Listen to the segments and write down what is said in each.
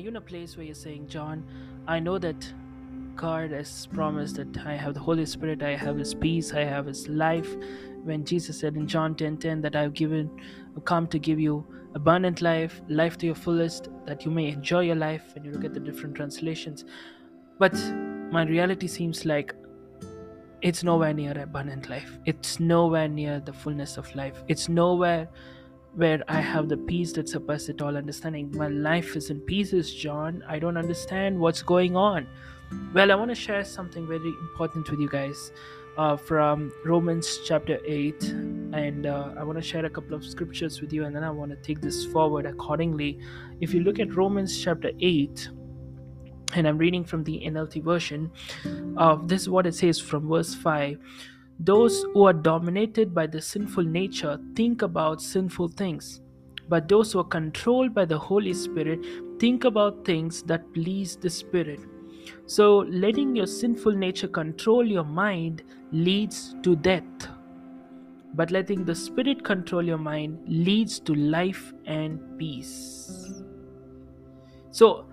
Are you in a place where you're saying, John, I know that God has promised that I have the Holy Spirit, I have His peace, I have His life. When Jesus said in John 10:10 that I've given, I've come to give you abundant life, life to your fullest, that you may enjoy your life. When you look at the different translations, but my reality seems like it's nowhere near abundant life. It's nowhere near the fullness of life. It's nowhere where I have the peace that surpasses all understanding. My life is in pieces, John. I don't understand what's going on. Well, I want to share something very important with you guys uh, from Romans chapter 8. And uh, I want to share a couple of scriptures with you, and then I want to take this forward accordingly. If you look at Romans chapter 8, and I'm reading from the NLT version, uh, this is what it says from verse 5 those who are dominated by the sinful nature think about sinful things, but those who are controlled by the Holy Spirit think about things that please the Spirit. So, letting your sinful nature control your mind leads to death, but letting the Spirit control your mind leads to life and peace. So,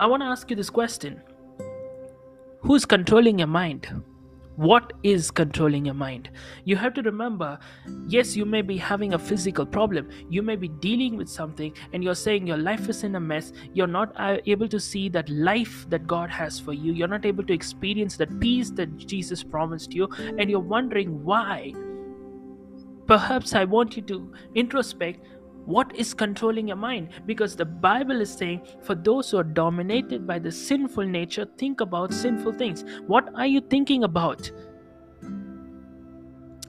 I want to ask you this question Who's controlling your mind? What is controlling your mind? You have to remember yes you may be having a physical problem. You may be dealing with something and you're saying your life is in a mess. You're not uh, able to see that life that god has for you. You're not able to experience that peace that jesus promised you. And you're wondering why. Perhaps i want you to introspect what is controlling your mind? Because the bible is saying for those who are dominated by the sinful nature think about sinful things. What are you thinking about?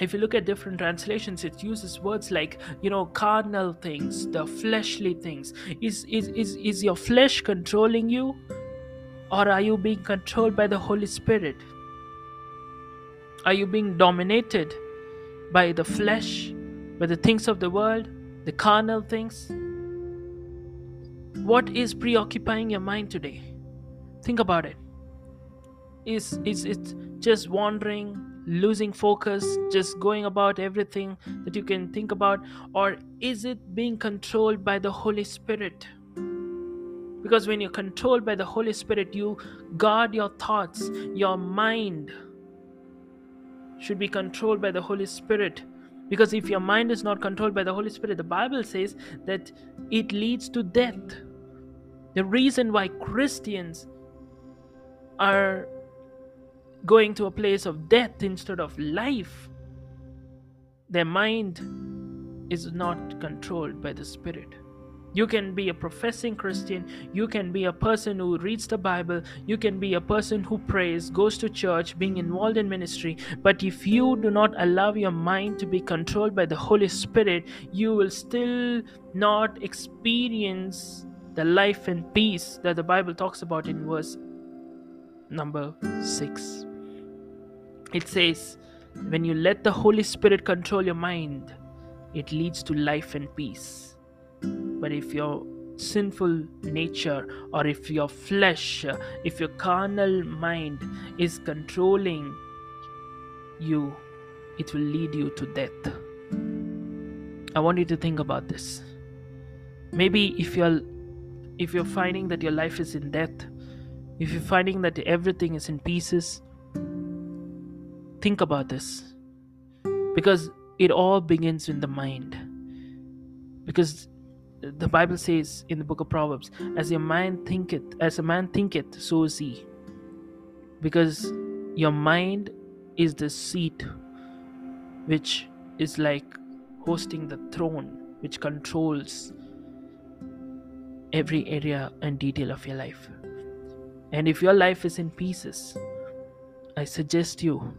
If you look at different translations it uses words like you know carnal things the fleshly things. Is is is, is your flesh controlling you? Or are you being controlled by the holy spirit? Are you being dominated by the flesh by the things of the world the carnal things. What is preoccupying your mind today? Think about it. Is is it just wandering losing focus just going about everything that you can think about? Or is it being controlled by the holy spirit? Because when you're controlled by the holy spirit you guard your thoughts your mind should be controlled by the holy spirit because if your mind is not controlled by the Holy Spirit, the Bible says that it leads to death. The reason why Christians are going to a place of death instead of life, their mind is not controlled by the Spirit. You can be a professing Christian. You can be a person who reads the Bible. You can be a person who prays, goes to church, being involved in ministry. But if you do not allow your mind to be controlled by the Holy Spirit, you will still not experience the life and peace that the Bible talks about in verse number 6. It says, When you let the Holy Spirit control your mind, it leads to life and peace. But if your sinful nature or if your flesh, if your carnal mind is controlling you, it will lead you to death. I want you to think about this. Maybe if you're if you're finding that your life is in death, if you're finding that everything is in pieces, think about this. Because it all begins in the mind. Because the Bible says in the book of Proverbs, as your mind thinketh, as a man thinketh, so is he. Because your mind is the seat which is like hosting the throne which controls every area and detail of your life. And if your life is in pieces, I suggest you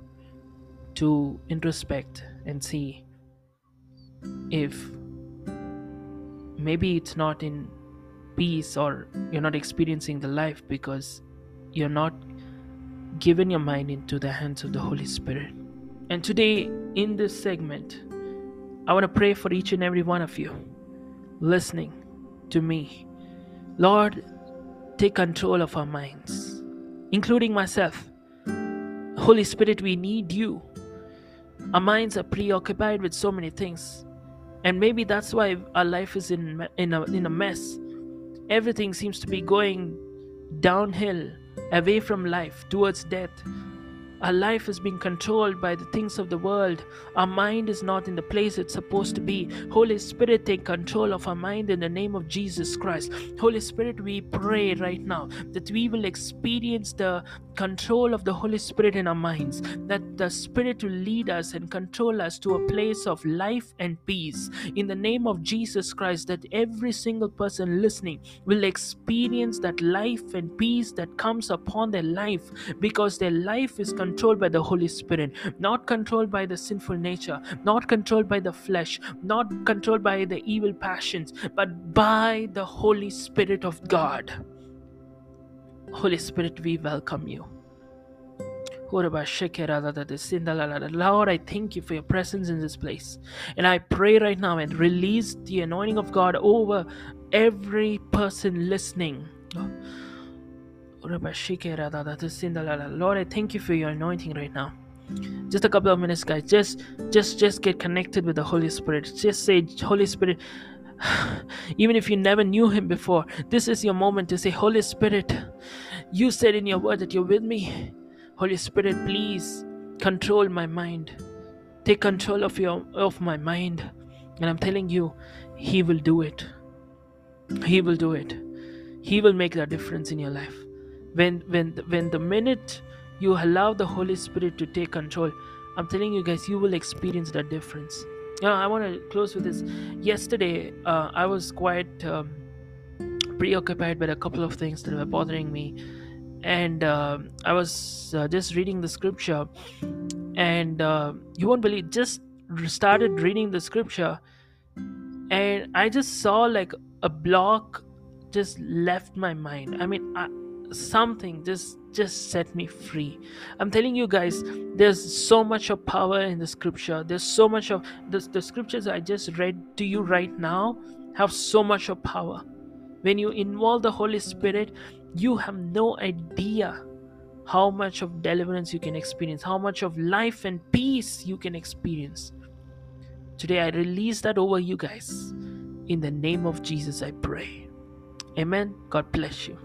to introspect and see if maybe it's not in peace or you're not experiencing the life because you're not given your mind into the hands of the Holy Spirit. And today, in this segment, I want to pray for each and every one of you listening to me. Lord, take control of our minds, including myself. Holy Spirit, we need you. Our minds are preoccupied with so many things. And maybe that's why our life is in, in, a, in a mess. Everything seems to be going downhill, away from life, towards death. Our life is being controlled by the things of the world. Our mind is not in the place it's supposed to be. Holy Spirit, take control of our mind in the name of Jesus Christ. Holy Spirit, we pray right now that we will experience the control of the Holy Spirit in our minds, that the Spirit will lead us and control us to a place of life and peace. In the name of Jesus Christ, that every single person listening will experience that life and peace that comes upon their life because their life is controlled by the Holy Spirit, not controlled by the sinful nature, not controlled by the flesh, not controlled by the evil passions, but by the Holy Spirit of God. Holy Spirit, we welcome you. Lord, I thank you for your presence in this place. And I pray right now and release the anointing of God over every person listening. Lord, I thank you for your anointing right now. Just a couple of minutes, guys. Just just just get connected with the Holy Spirit. Just say, Holy Spirit, even if you never knew him before, this is your moment to say, Holy Spirit, you said in your word that you're with me. Holy Spirit, please control my mind. Take control of your of my mind. And I'm telling you, He will do it. He will do it. He will make that difference in your life. When when when the minute you allow the Holy Spirit to take control, I'm telling you guys, you will experience that difference. You know, I want to close with this. Yesterday, uh, I was quite um, preoccupied by a couple of things that were bothering me, and uh, I was uh, just reading the scripture, and uh, you won't believe, just started reading the scripture, and I just saw like a block just left my mind. I mean, I, something just just set me free. I'm telling you guys there's so much of power in the scripture. There's so much of the, the scriptures i just read to you right now have so much of power. When you involve the holy spirit you have no idea how much of deliverance you can experience how much of life and peace you can experience. Today i release that over you guys. In the name of jesus i pray. Amen. God bless you